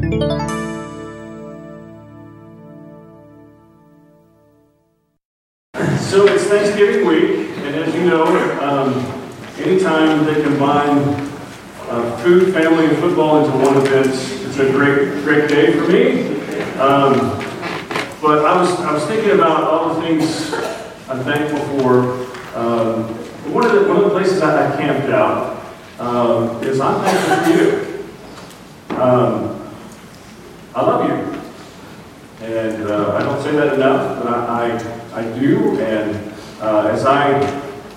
So it's Thanksgiving week, and as you know, um, anytime they combine uh, food, family, and football into one event, it's a great, great day for me. Um, but I was, I was thinking about all the things I'm thankful for. Um, one of the, one of the places I, I camped out um, is I'm thankful for you. I love you. And uh, I don't say that enough, but I, I, I do. And uh, as I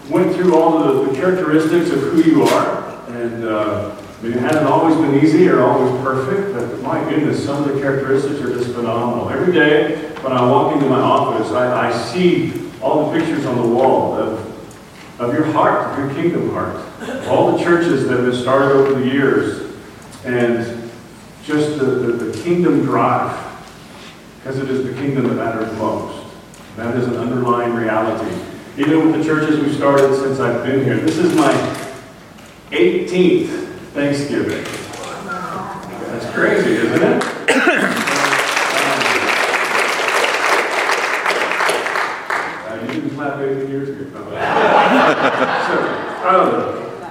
went through all the, the characteristics of who you are, and uh, it hasn't always been easy or always perfect, but my goodness, some of the characteristics are just phenomenal. Every day when I walk into my office, I, I see all the pictures on the wall of, of your heart, your kingdom heart, all the churches that have been started over the years, and just the, the, the kingdom drive because it is the kingdom that matters most. That is an underlying reality. Even with the churches we've started since I've been here, this is my 18th Thanksgiving. That's crazy, isn't it? You didn't clap 18 years ago. so, um,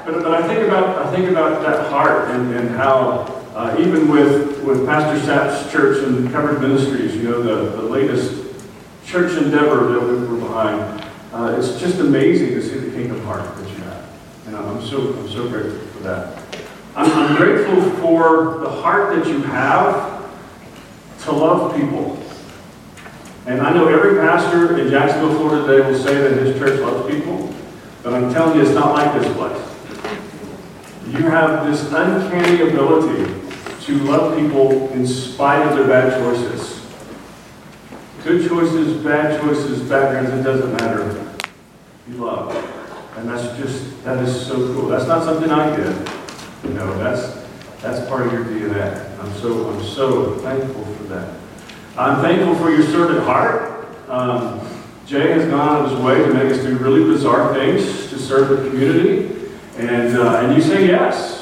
but, but I think about I think about that heart and, and how uh, even with, with Pastor Sapp's church and Covered Ministries, you know, the, the latest church endeavor that we were behind, uh, it's just amazing to see the kingdom heart that you have. And I'm so, I'm so grateful for that. I'm, I'm grateful for the heart that you have to love people. And I know every pastor in Jacksonville, Florida today will say that his church loves people, but I'm telling you, it's not like this place. You have this uncanny ability to love people in spite of their bad choices. Good choices, bad choices, backgrounds, it doesn't matter. You love. And that's just, that is so cool. That's not something I did. You know, that's, that's part of your DNA. I'm so, I'm so thankful for that. I'm thankful for your servant heart. Um, Jay has gone out of his way to make us do really bizarre things to serve the community. And, uh, and you say yes.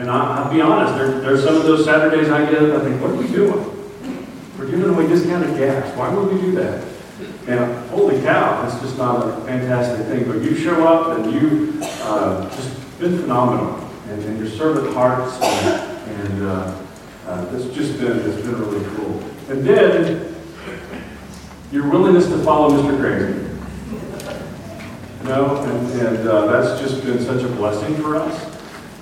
And I, will be honest, there, there's some of those Saturdays I get up, I think, what are we doing? We're giving away discounted gas. Why would we do that? And holy cow, that's just not a fantastic thing. But you show up and you uh, just been phenomenal. And, and your servant hearts and, and uh, uh, it's just been, it's been really cool. And then your willingness to follow Mr. Crazy. You know, and, and uh, that's just been such a blessing for us.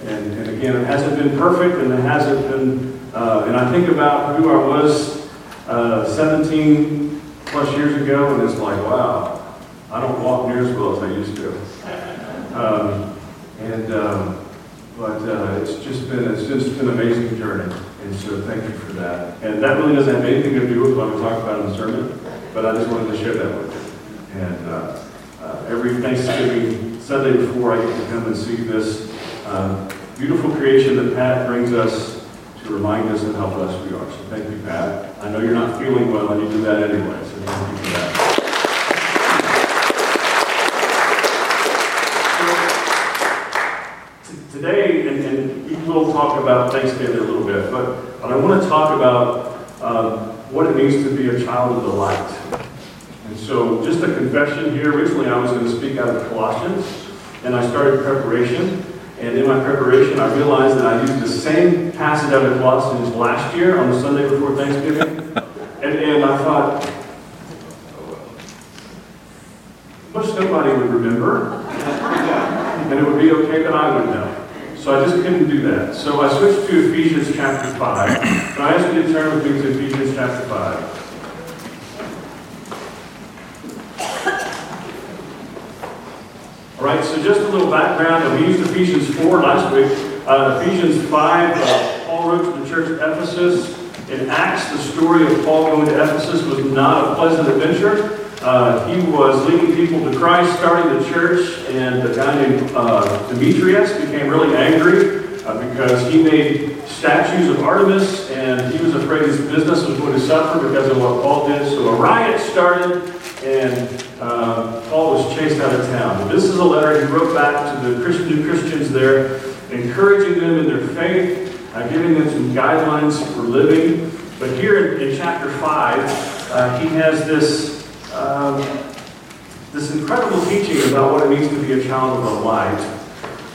And, and, again, it hasn't been perfect, and it hasn't been. Uh, and I think about who I was uh, 17 plus years ago, and it's like, wow, I don't walk near as well as I used to. Um, and um, but uh, it's just been it's just been an amazing journey, and so thank you for that. And that really doesn't have anything to do with what we talked about in the sermon, but I just wanted to share that with you. And uh, uh, every Thanksgiving Sunday before, I get to come and see this um, beautiful creation that Pat brings us to remind us of how blessed we are. So thank you, Pat. I know you're not feeling well, and you do that anyway, so thank you for that. Today, and, and we will talk about Thanksgiving a little bit, but, but I want to talk about um, what it means to be a child of the light. And so, just a confession here. Originally, I was going to speak out of Colossians, and I started preparation. And in my preparation, I realized that I used the same passage out of Colossians last year on the Sunday before Thanksgiving. and, and I thought, much nobody would remember. and it would be okay that I would know. So I just couldn't do that. So I switched to Ephesians chapter 5. And I ask you to turn with me to Ephesians chapter 5. All right, so just a little background. We used Ephesians 4 last week. Uh, Ephesians 5, uh, Paul wrote to the church Ephesus. In Acts, the story of Paul going to Ephesus was not a pleasant adventure. Uh, he was leading people to Christ, starting the church, and a guy named uh, Demetrius became really angry uh, because he made statues of Artemis, and he was afraid his business was going to suffer because of what Paul did. So a riot started, and uh, Paul was chased out of town. But this is a letter he wrote back to the Christian, new Christians there, encouraging them in their faith uh, giving them some guidelines for living. But here in, in chapter 5, uh, he has this, um, this incredible teaching about what it means to be a child of the light.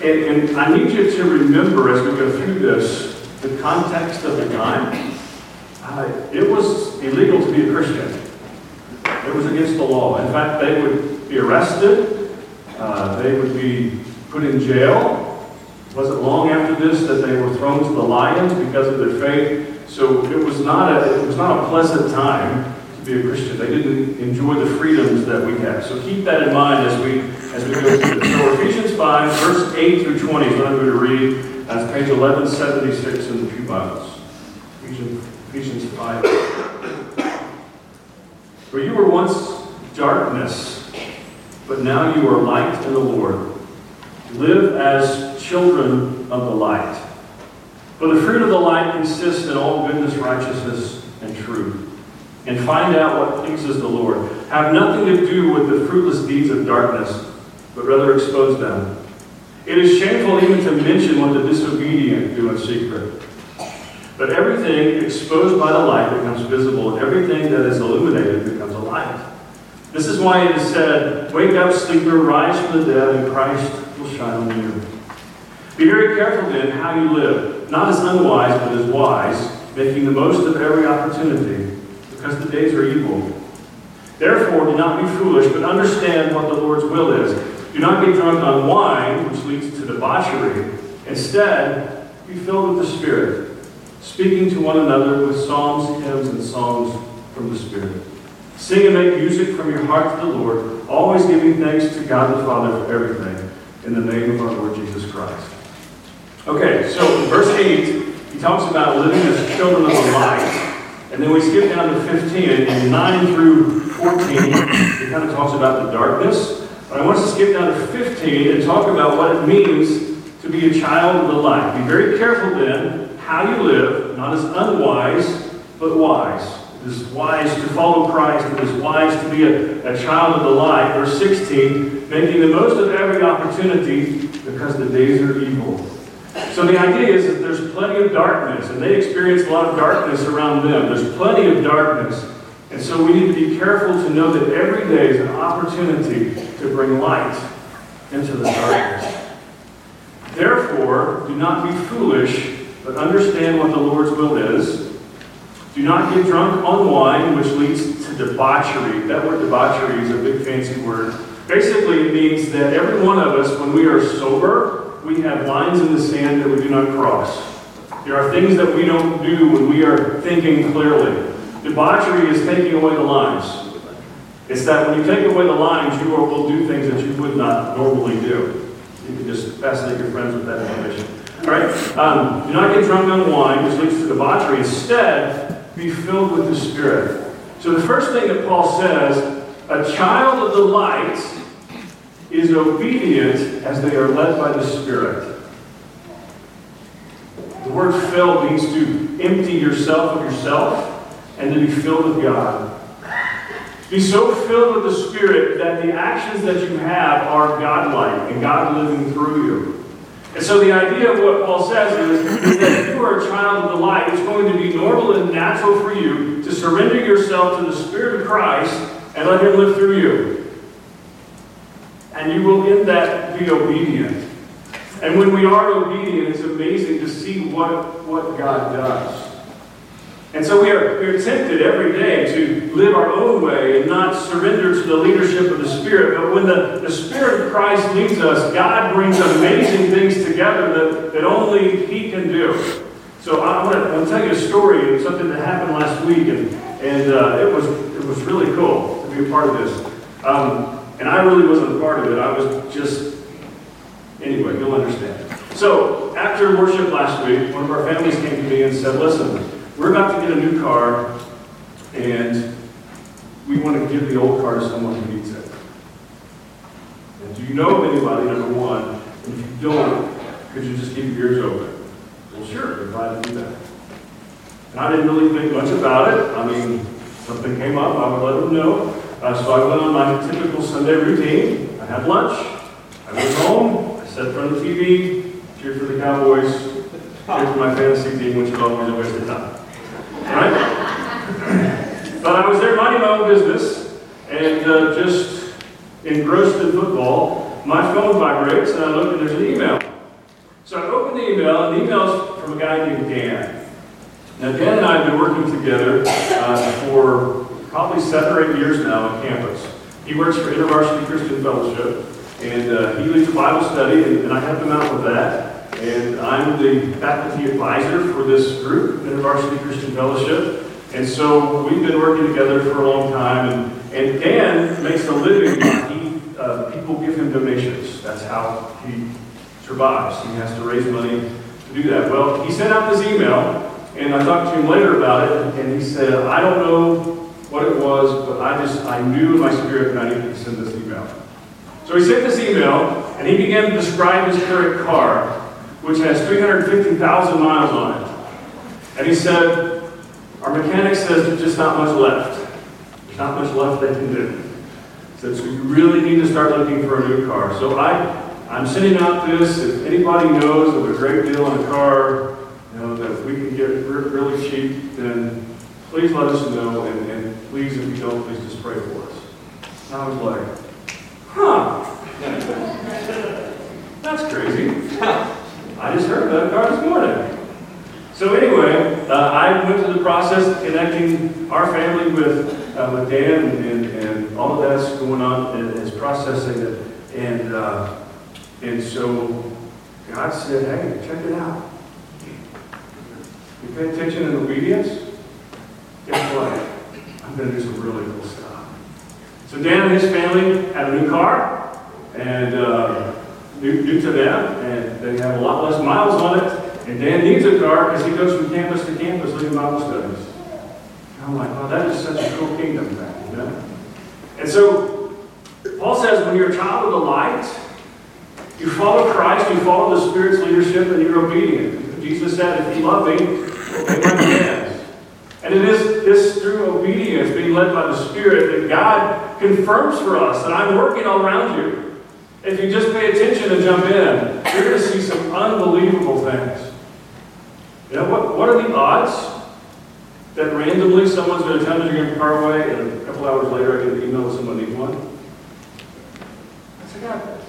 And, and I need you to remember as we go through this the context of the time. Uh, it was illegal to be a Christian. It was against the law. In fact, they would be arrested. Uh, they would be put in jail. It wasn't long after this that they were thrown to the lions because of their faith. So it was not a, it was not a pleasant time to be a Christian. They didn't enjoy the freedoms that we have. So keep that in mind as we as we go through this. So Ephesians 5, verse 8 through 20 is what I'm going to read. That's page 1176 in the Pew Bibles. Ephesians, Ephesians 5. For you were once darkness, but now you are light in the Lord. Live as children of the light. For the fruit of the light consists in all goodness, righteousness, and truth. And find out what pleases the Lord. Have nothing to do with the fruitless deeds of darkness, but rather expose them. It is shameful even to mention what the disobedient do in secret. But everything exposed by the light becomes visible, and everything that is illuminated becomes a light. This is why it is said, Wake up, sleeper, rise from the dead, and Christ will shine on you. Be very careful then how you live, not as unwise, but as wise, making the most of every opportunity, because the days are evil. Therefore, do not be foolish, but understand what the Lord's will is. Do not get drunk on wine, which leads to debauchery. Instead, be filled with the Spirit, speaking to one another with psalms, hymns, and songs from the Spirit. Sing and make music from your heart to the Lord, always giving thanks to God the Father for everything, in the name of our Lord Jesus Christ. Okay, so in verse 8, he talks about living as children of the light. And then we skip down to 15, and 9 through 14, he kind of talks about the darkness. But I want us to skip down to 15 and talk about what it means to be a child of the light. Be very careful then how you live, not as unwise, but wise. It is wise to follow Christ. It is wise to be a, a child of the light. Verse 16, making the most of every opportunity because the days are evil. So the idea is that there's plenty of darkness, and they experience a lot of darkness around them. There's plenty of darkness. And so we need to be careful to know that every day is an opportunity to bring light into the darkness. Therefore, do not be foolish, but understand what the Lord's will is. Do not get drunk on wine, which leads to debauchery. That word debauchery is a big fancy word. Basically, it means that every one of us, when we are sober, we have lines in the sand that we do not cross. There are things that we don't do when we are thinking clearly. Debauchery is taking away the lines. It's that when you take away the lines, you will do things that you would not normally do. You can just fascinate your friends with that information. Right? Um, do not get drunk on wine, which leads to debauchery. Instead, be filled with the Spirit. So the first thing that Paul says, a child of the light is obedient as they are led by the Spirit. The word fill means to empty yourself of yourself and to be filled with God. Be so filled with the Spirit that the actions that you have are godlike and God living through you. And so the idea of what Paul says is, that if you are a child of the light, it's going to be normal and natural for you to surrender yourself to the Spirit of Christ and let Him live through you. And you will in that be obedient. And when we are obedient, it's amazing to see what, what God does. And so we are, we are tempted every day to live our own way and not surrender to the leadership of the Spirit. But when the, the Spirit of Christ leads us, God brings amazing things together that, that only He can do. So I want, to, tell you a story of something that happened last week, and, and uh, it, was, it was really cool to be a part of this. Um, and I really wasn't a part of it. I was just, anyway, you'll understand. So after worship last week, one of our families came to me and said, listen, we're about to get a new car, and we want to give the old car to someone who needs it. And do you know of anybody, number one? If you don't, could you just keep your ears open? Well, sure, we're glad to do that. And I didn't really think much about it. I mean, something came up, I would let them know. Uh, so I went on my typical Sunday routine. I had lunch. I went home. I sat in front of the TV, cheered for the Cowboys, Here's my fantasy team, which is always a waste of time. Right? but I was there minding my own business and uh, just engrossed in football. My phone vibrates and I look and there's an email. So I open the email, and the email's from a guy named Dan. Now, Dan and I have been working together uh, for probably seven or eight years now on campus. He works for InterVarsity Christian Fellowship, and uh, he leads a Bible study, and, and I help him out with that. And I'm the faculty advisor for this group, InterVarsity Christian Fellowship. And so we've been working together for a long time, and, and Dan makes a living. He, uh, people give him donations. That's how he survives. He has to raise money to do that. Well, he sent out this email, and I talked to him later about it, and he said, I don't know what it was, but I just, I knew in my spirit that I needed to send this email. So he sent this email, and he began to describe his current car, which has 350,000 miles on it. And he said, our mechanic says there's just not much left. There's not much left they can do. He said, so you really need to start looking for a new car. So I, I'm sending out this. If anybody knows of a great deal on a car, you know, that we can get really cheap, then please let us know. And, and please, if you don't, please just pray for us. And I was like, huh. That's crazy. I just heard about a car this morning. So anyway, uh, I went through the process of connecting our family with, uh, with Dan, and, and, all of that's going on and is processing it. And, uh, and so God said, hey, check it out. You pay attention and obedience, guess what? I'm going to do some really cool stuff. So Dan and his family have a new car, and new, new to them, and they have a lot less miles on it. And Dan needs a car because he goes from campus to campus leading Bible studies. And I'm like, oh, that is such a cool kingdom thing, you know? And so Paul says, when you're a child of the light, you follow Christ, you follow the Spirit's leadership, and you're obedient. Jesus said, if you love me, obey my commands. And it is this through obedience, being led by the Spirit, that God confirms for us that I'm working all around you. If you just pay attention and jump in, you're going to see some unbelievable things. You know, what, what are the odds that randomly someone's going to tell me to a car away and a couple hours later I get an email that someone needs one? That's a God.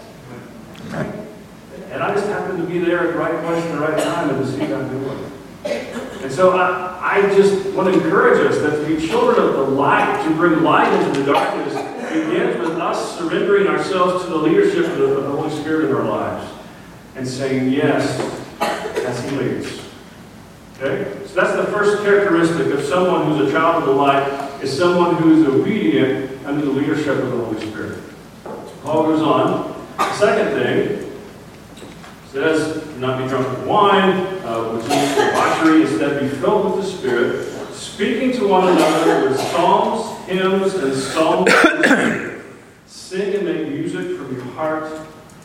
And I just happen to be there at the right place at the right time and to see God doing. And so I, I just want to encourage us that to be children of the light, to bring light into the darkness, begins with us surrendering ourselves to the leadership of the, Holy Spirit in our lives and saying yes as He leads. Okay? So that's the first characteristic of someone who's a child of the light, is someone who is obedient under the leadership of the Holy Spirit. Paul goes on. The second thing says, not be drunk with wine, uh, which is debauchery, instead be filled with the Spirit, speaking to one another with psalms, hymns, and songs. Sing and make music from your heart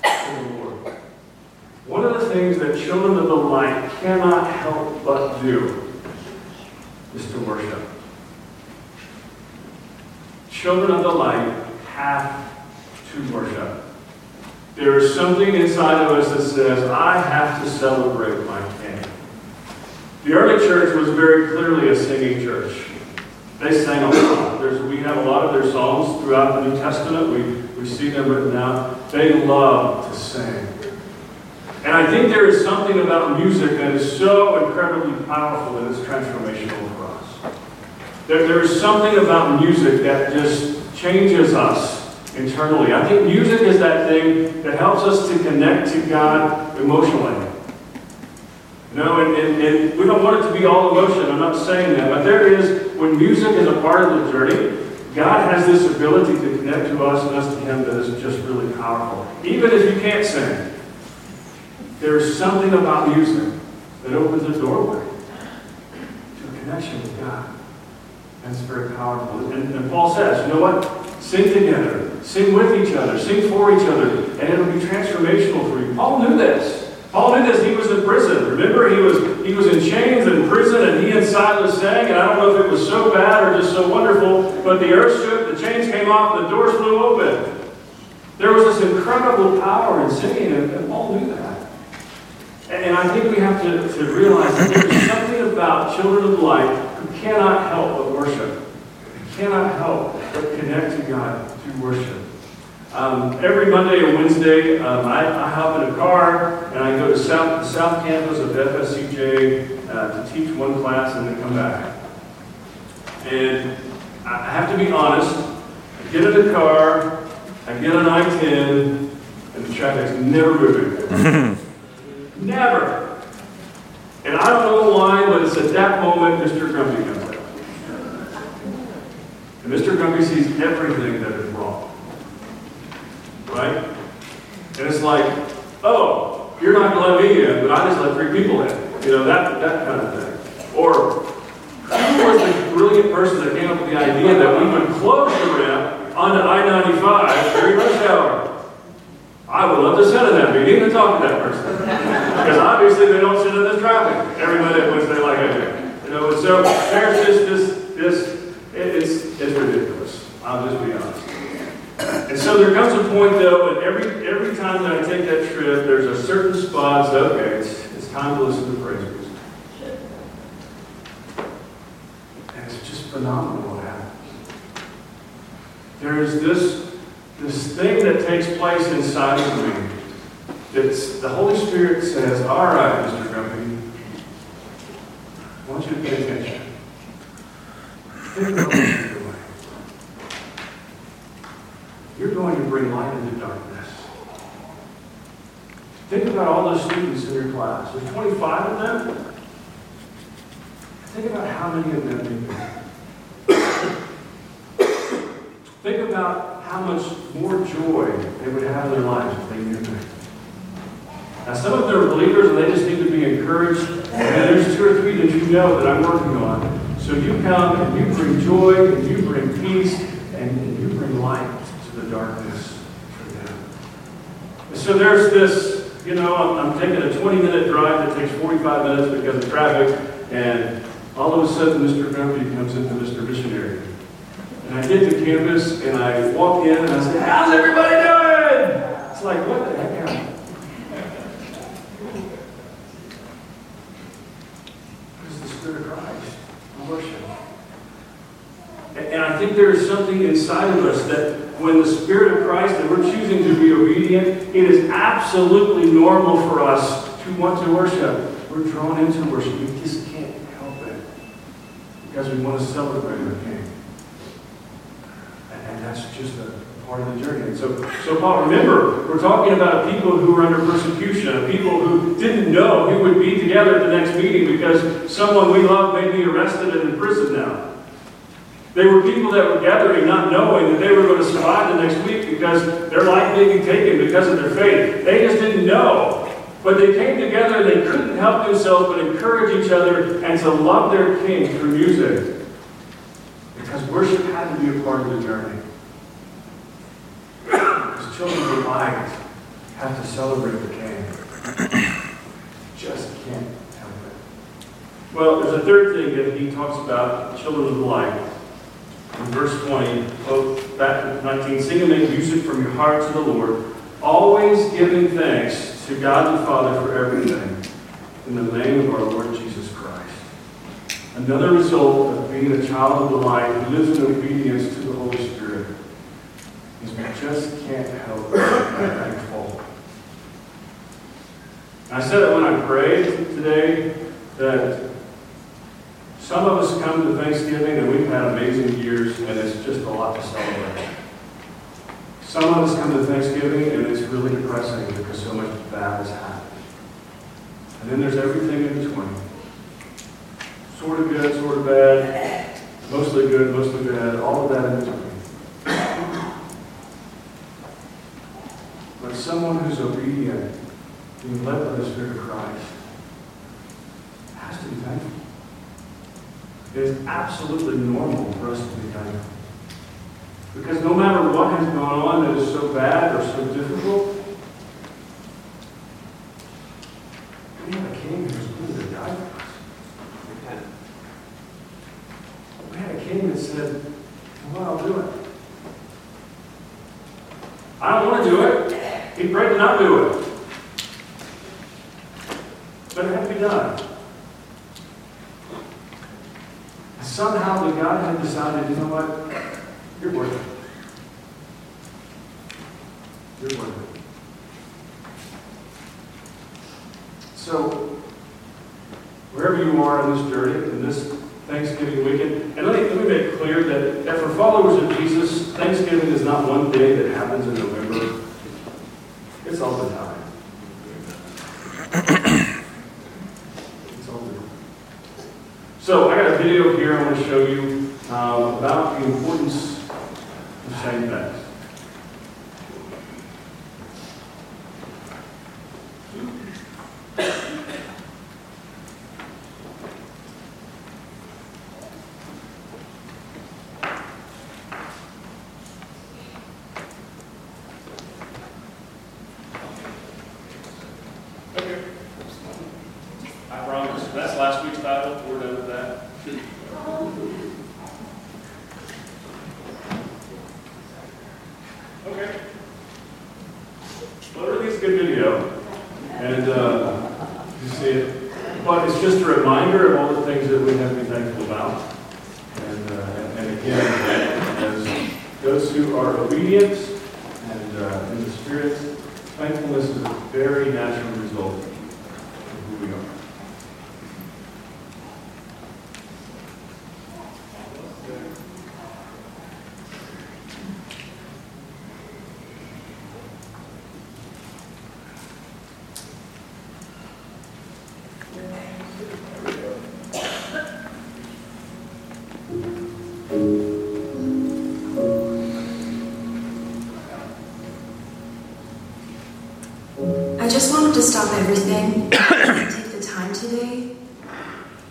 to the Lord. One of the things that children of the light cannot help but do is to worship. Children of the light have to worship. There is something inside of us that says, I have to celebrate my King. The early church was very clearly a singing church. They sang a lot. There's, we have a lot of their songs throughout the New Testament. We, we see them written out. They love to sing. And I think there is something about music that is so incredibly powerful that it's transformational for us. There, there is something about music that just changes us internally. I think music is that thing that helps us to connect to God emotionally. You know, and, and, and we don't want it to be all emotion. I'm not saying that. But there is, when music is a part of the journey, God has this ability to connect to us and us to Him that is just really powerful. Even if you can't sing, there is something about music that opens a doorway to a connection with God. And very powerful. And, and Paul says, you know what? Sing together. Sing with each other. Sing for each other. And it'll be transformational for you. Paul knew this. Paul knew this. He was in prison. Remember, he was he was in chains in prison, and he and Silas sang. And I don't know if it was so bad or just so wonderful, but the earth shook, the chains came off, the doors flew open. There was this incredible power in singing, and, and Paul knew that. And I think we have to, to realize that there's something about children of light who cannot help but worship. Cannot help but connect to God through worship. Um, every Monday or Wednesday, um, I, I, hop in a car and I go to South, the South Campus of FSCJ uh, to teach one class and then come back. And I have to be honest, I get in the car, I get on I-10, and the traffic's never moving. never. And I don't know why, but it's at that moment Mr. Grumpy comes out. And Mr. Grumpy sees everything that is wrong. Right? And it's like, oh, you're not going to let me in, but I just let three people in. You know, that, that kind of thing. Or, who was the brilliant person that came up with the idea that we would close the ramp onto I-95 during rush hour? I would love to sit in that meeting and talk to that person. because obviously they don't sit in this traffic every minute Wednesday like I do. You know, so there's just this, this, it's, it's ridiculous. I'll just be honest. And so there comes a point though, and every every time that I take that trip, there's a certain spot, so okay, it's, it's time to listen to praise music. And it's just phenomenal what happens. There is this this thing that takes place inside of me. It's the Holy Spirit says, All right, Mr. Grumpy, I want you to pay attention. Think about what you're doing. You're going to bring light into darkness. Think about all those students in your class. There's 25 of them. Think about how many of them you Think about how much more joy they would have in their lives if they knew that. Now, some of them are believers and they just need to be encouraged. And there's two or three that you know that I'm working on. So you come and you bring joy and you bring peace and you bring light to the darkness for them. So there's this, you know, I'm, I'm taking a 20 minute drive that takes 45 minutes because of traffic. And all of a sudden, Mr. Grumpy comes into Mr. Missionary. And I get to campus and I walk in and I say, How's everybody doing? It's like, what the heck happened? The Spirit of Christ. Worship. And I think there is something inside of us that when the Spirit of Christ and we're choosing to be obedient, it is absolutely normal for us to want to worship. We're drawn into worship. We just can't help it because we want to celebrate our King. And that's just a part of the journey. And so, so Paul, remember, we're talking about people who were under persecution, people who didn't know who would be together at the next meeting because someone we love may be arrested and in prison now. They were people that were gathering not knowing that they were going to survive the next week because their life may be taken because of their faith. They just didn't know. But they came together and they couldn't help themselves but encourage each other and to love their king through music. Because worship had to be a part of the journey. Children of light have to celebrate the King. Just can't help it. Well, there's a third thing that he talks about, children of light. In verse 20, quote, back 19, sing make music from your heart to the Lord, always giving thanks to God the Father for everything, in the name of our Lord Jesus Christ. Another result of being a child of the light who lives in obedience to the Holy Spirit is we just can't help but be thankful. I said it when I prayed today that some of us come to Thanksgiving and we've had amazing years and it's just a lot to celebrate. Some of us come to Thanksgiving and it's really depressing because so much bad has happened. And then there's everything in between. Sort of good, sort of bad, mostly good, mostly bad, all of that in between. But someone who's obedient, being led by the Spirit of Christ, has to be thankful. It is absolutely normal for us to be thankful. Because no matter what has gone on that is so bad or so difficult, we have a king who's willing to die for us. We had a king that said, well, I'll do it. I don't want to do it. He prayed to not do it. Somehow the God had decided, you know what? You're worth it. You're worth it. So, wherever you are in this journey, in this Thanksgiving weekend, and let me, let me make clear that, that for followers of Jesus, Thanksgiving is not one day that happens in November. It's all the time. It's all the time. So I got a video here I want to show you uh, about the importance of saying thanks. Okay. I promise. That's last week's title. We're done with that. Okay. Well, it really is a good video. And uh, you see it. But it's just a reminder of all the things that we have to be thankful about. And, uh, and again, as those who are obedient and uh, in the Spirit, thankfulness is a very natural result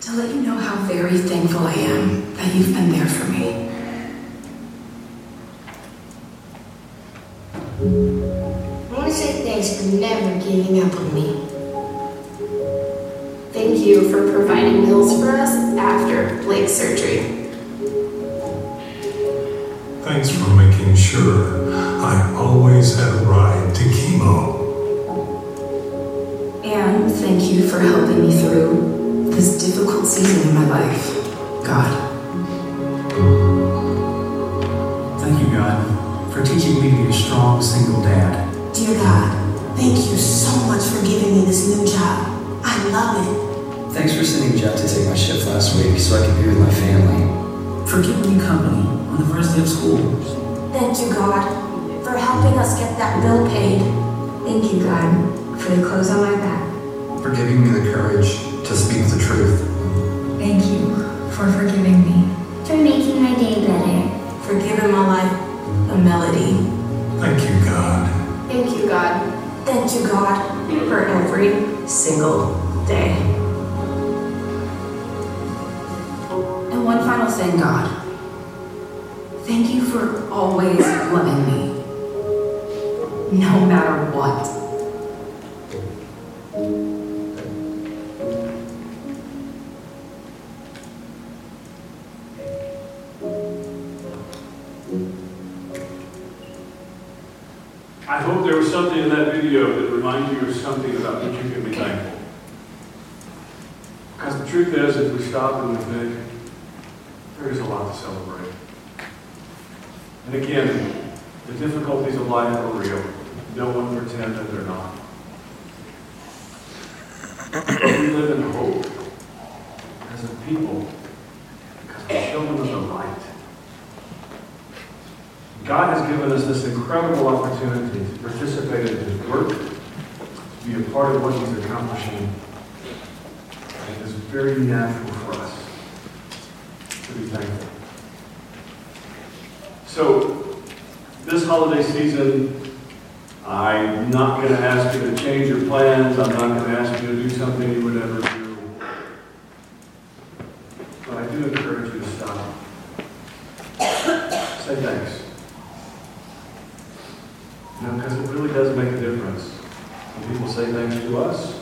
to let you know how very thankful I am that you've been there for me. I want to say thanks for never giving up on me. Thank you for providing meals for us after Blake's surgery. Thanks for making sure I always had a ride to chemo. And thank you for helping me through this difficult season in my life, God. Thank you, God, for teaching me to be a strong single dad. Dear God, thank you so much for giving me this new job. I love it. Thanks for sending Jeff to take my shift last week so I could be with my family. For keeping me company on the first day of school. Thank you, God, for helping us get that bill paid. Thank you, God, for the clothes on my back. For giving me the courage to speak the truth. Thank you for forgiving me, For making my day better. for giving my life a melody. Thank you, God. Thank you, God. Thank you, God. for every single day. And one final thing, God. Thank you for always loving me, no matter what. You of something about which you can be thankful. Because the truth is, if we stop and we think, there is a lot to celebrate. And again, the difficulties of life are real. No one pretend that they're not. But we live in hope as a people because we're children of the light. God has given us this incredible opportunity to participate in His work, to be a part of what He's accomplishing. It is very natural for us to be thankful. So, this holiday season, I'm not going to ask you to change your plans. I'm not going to ask you to do something you would never do. But I do encourage you to stop. Say thanks. You know, because it really does make a difference when people say thanks to us.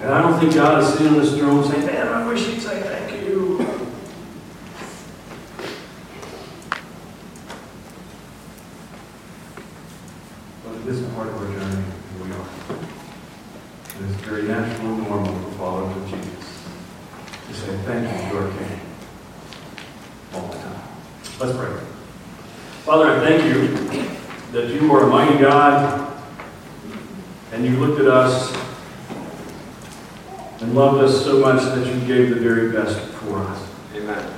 And I don't think God is sitting on his throne saying, man, I wish he'd say thank you. But it is a part of our journey, who we are. It is very natural and normal for followers of Jesus to say thank you to our King. All the time. Let's pray. Father, I thank you that you are a mighty God and you looked at us and loved us so much that you gave the very best for us. Amen.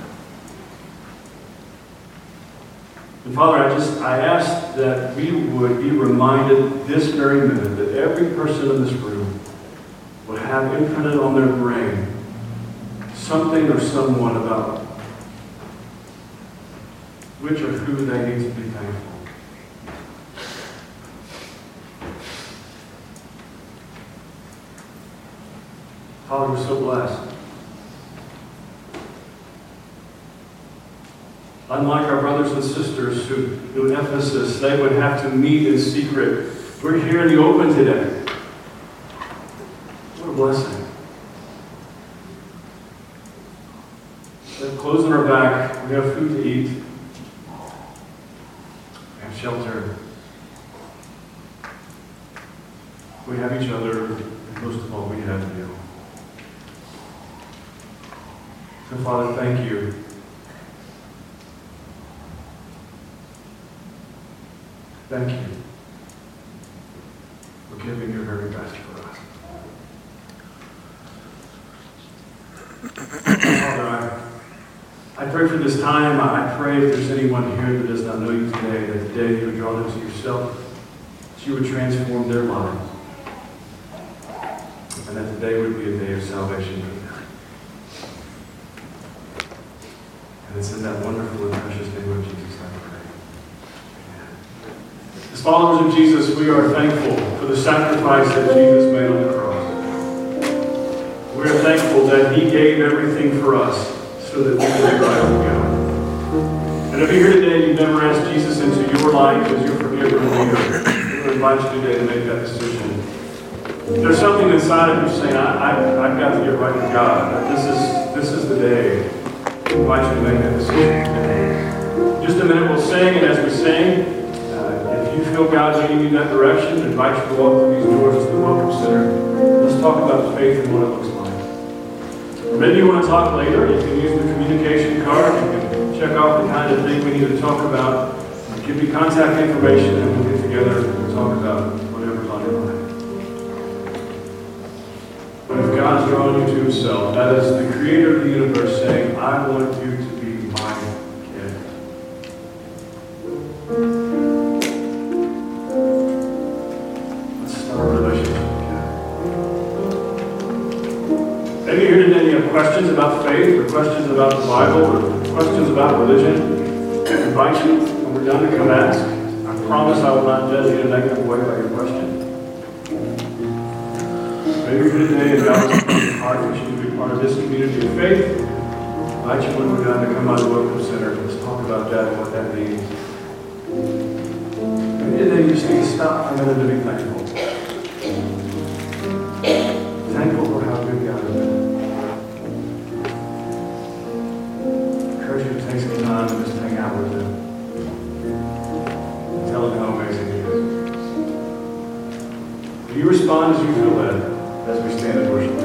And Father, I just, I ask that we would be reminded this very minute that every person in this room would have imprinted on their brain something or someone about which or who they need to be thankful. Oh, Father, we're so blessed. Unlike our brothers and sisters who, in Ephesus, they would have to meet in secret. We're here in the open today. What a blessing. We have clothes on our back. We have food to eat. We have shelter. We have each other. And most of all, we have you. So, Father, thank you. Thank you for giving your very best for us. Father, I, I pray for this time. I pray if there's anyone here that does not know you today, that today you would draw them to yourself, that you would transform their lives, and that today would be a day of salvation for them. And it's in that wonderful and precious name of Jesus I pray. As followers of Jesus, we are thankful for the sacrifice that Jesus made on the cross. We are thankful that He gave everything for us so that we could be right with God. And if you're here today you've never asked Jesus into your life as your forgiver and leader, we invite you today to make that decision. There's something inside of you saying, I, I, I've got to get right with God. This is, this is the day. Invite you to make that decision. Just a minute, we'll sing, and as we sing, uh, if you feel God leading you in that direction, invite you to walk through these doors to the Welcome Center. Let's talk about faith and what it looks like. Or maybe you want to talk later. You can use the communication card. You can check off the kind of thing we need to talk about. Give you contact information, and we'll get together and talk about whatever's on your mind. But if God's drawing you to Himself, that is the Creator of the universe saying, I want you to questions about faith, or questions about the Bible, or questions about religion. I invite you, when we're done, to come ask. I promise I will not judge you in a negative way by your question. Maybe you're today and God in your heart you to be part of this community of faith. I invite you when we're done to come of the Welcome Center. Let's talk about that and what that means. Maybe today you just need to stop for a minute to be. Thankful you respond as you feel led as we stand and worship?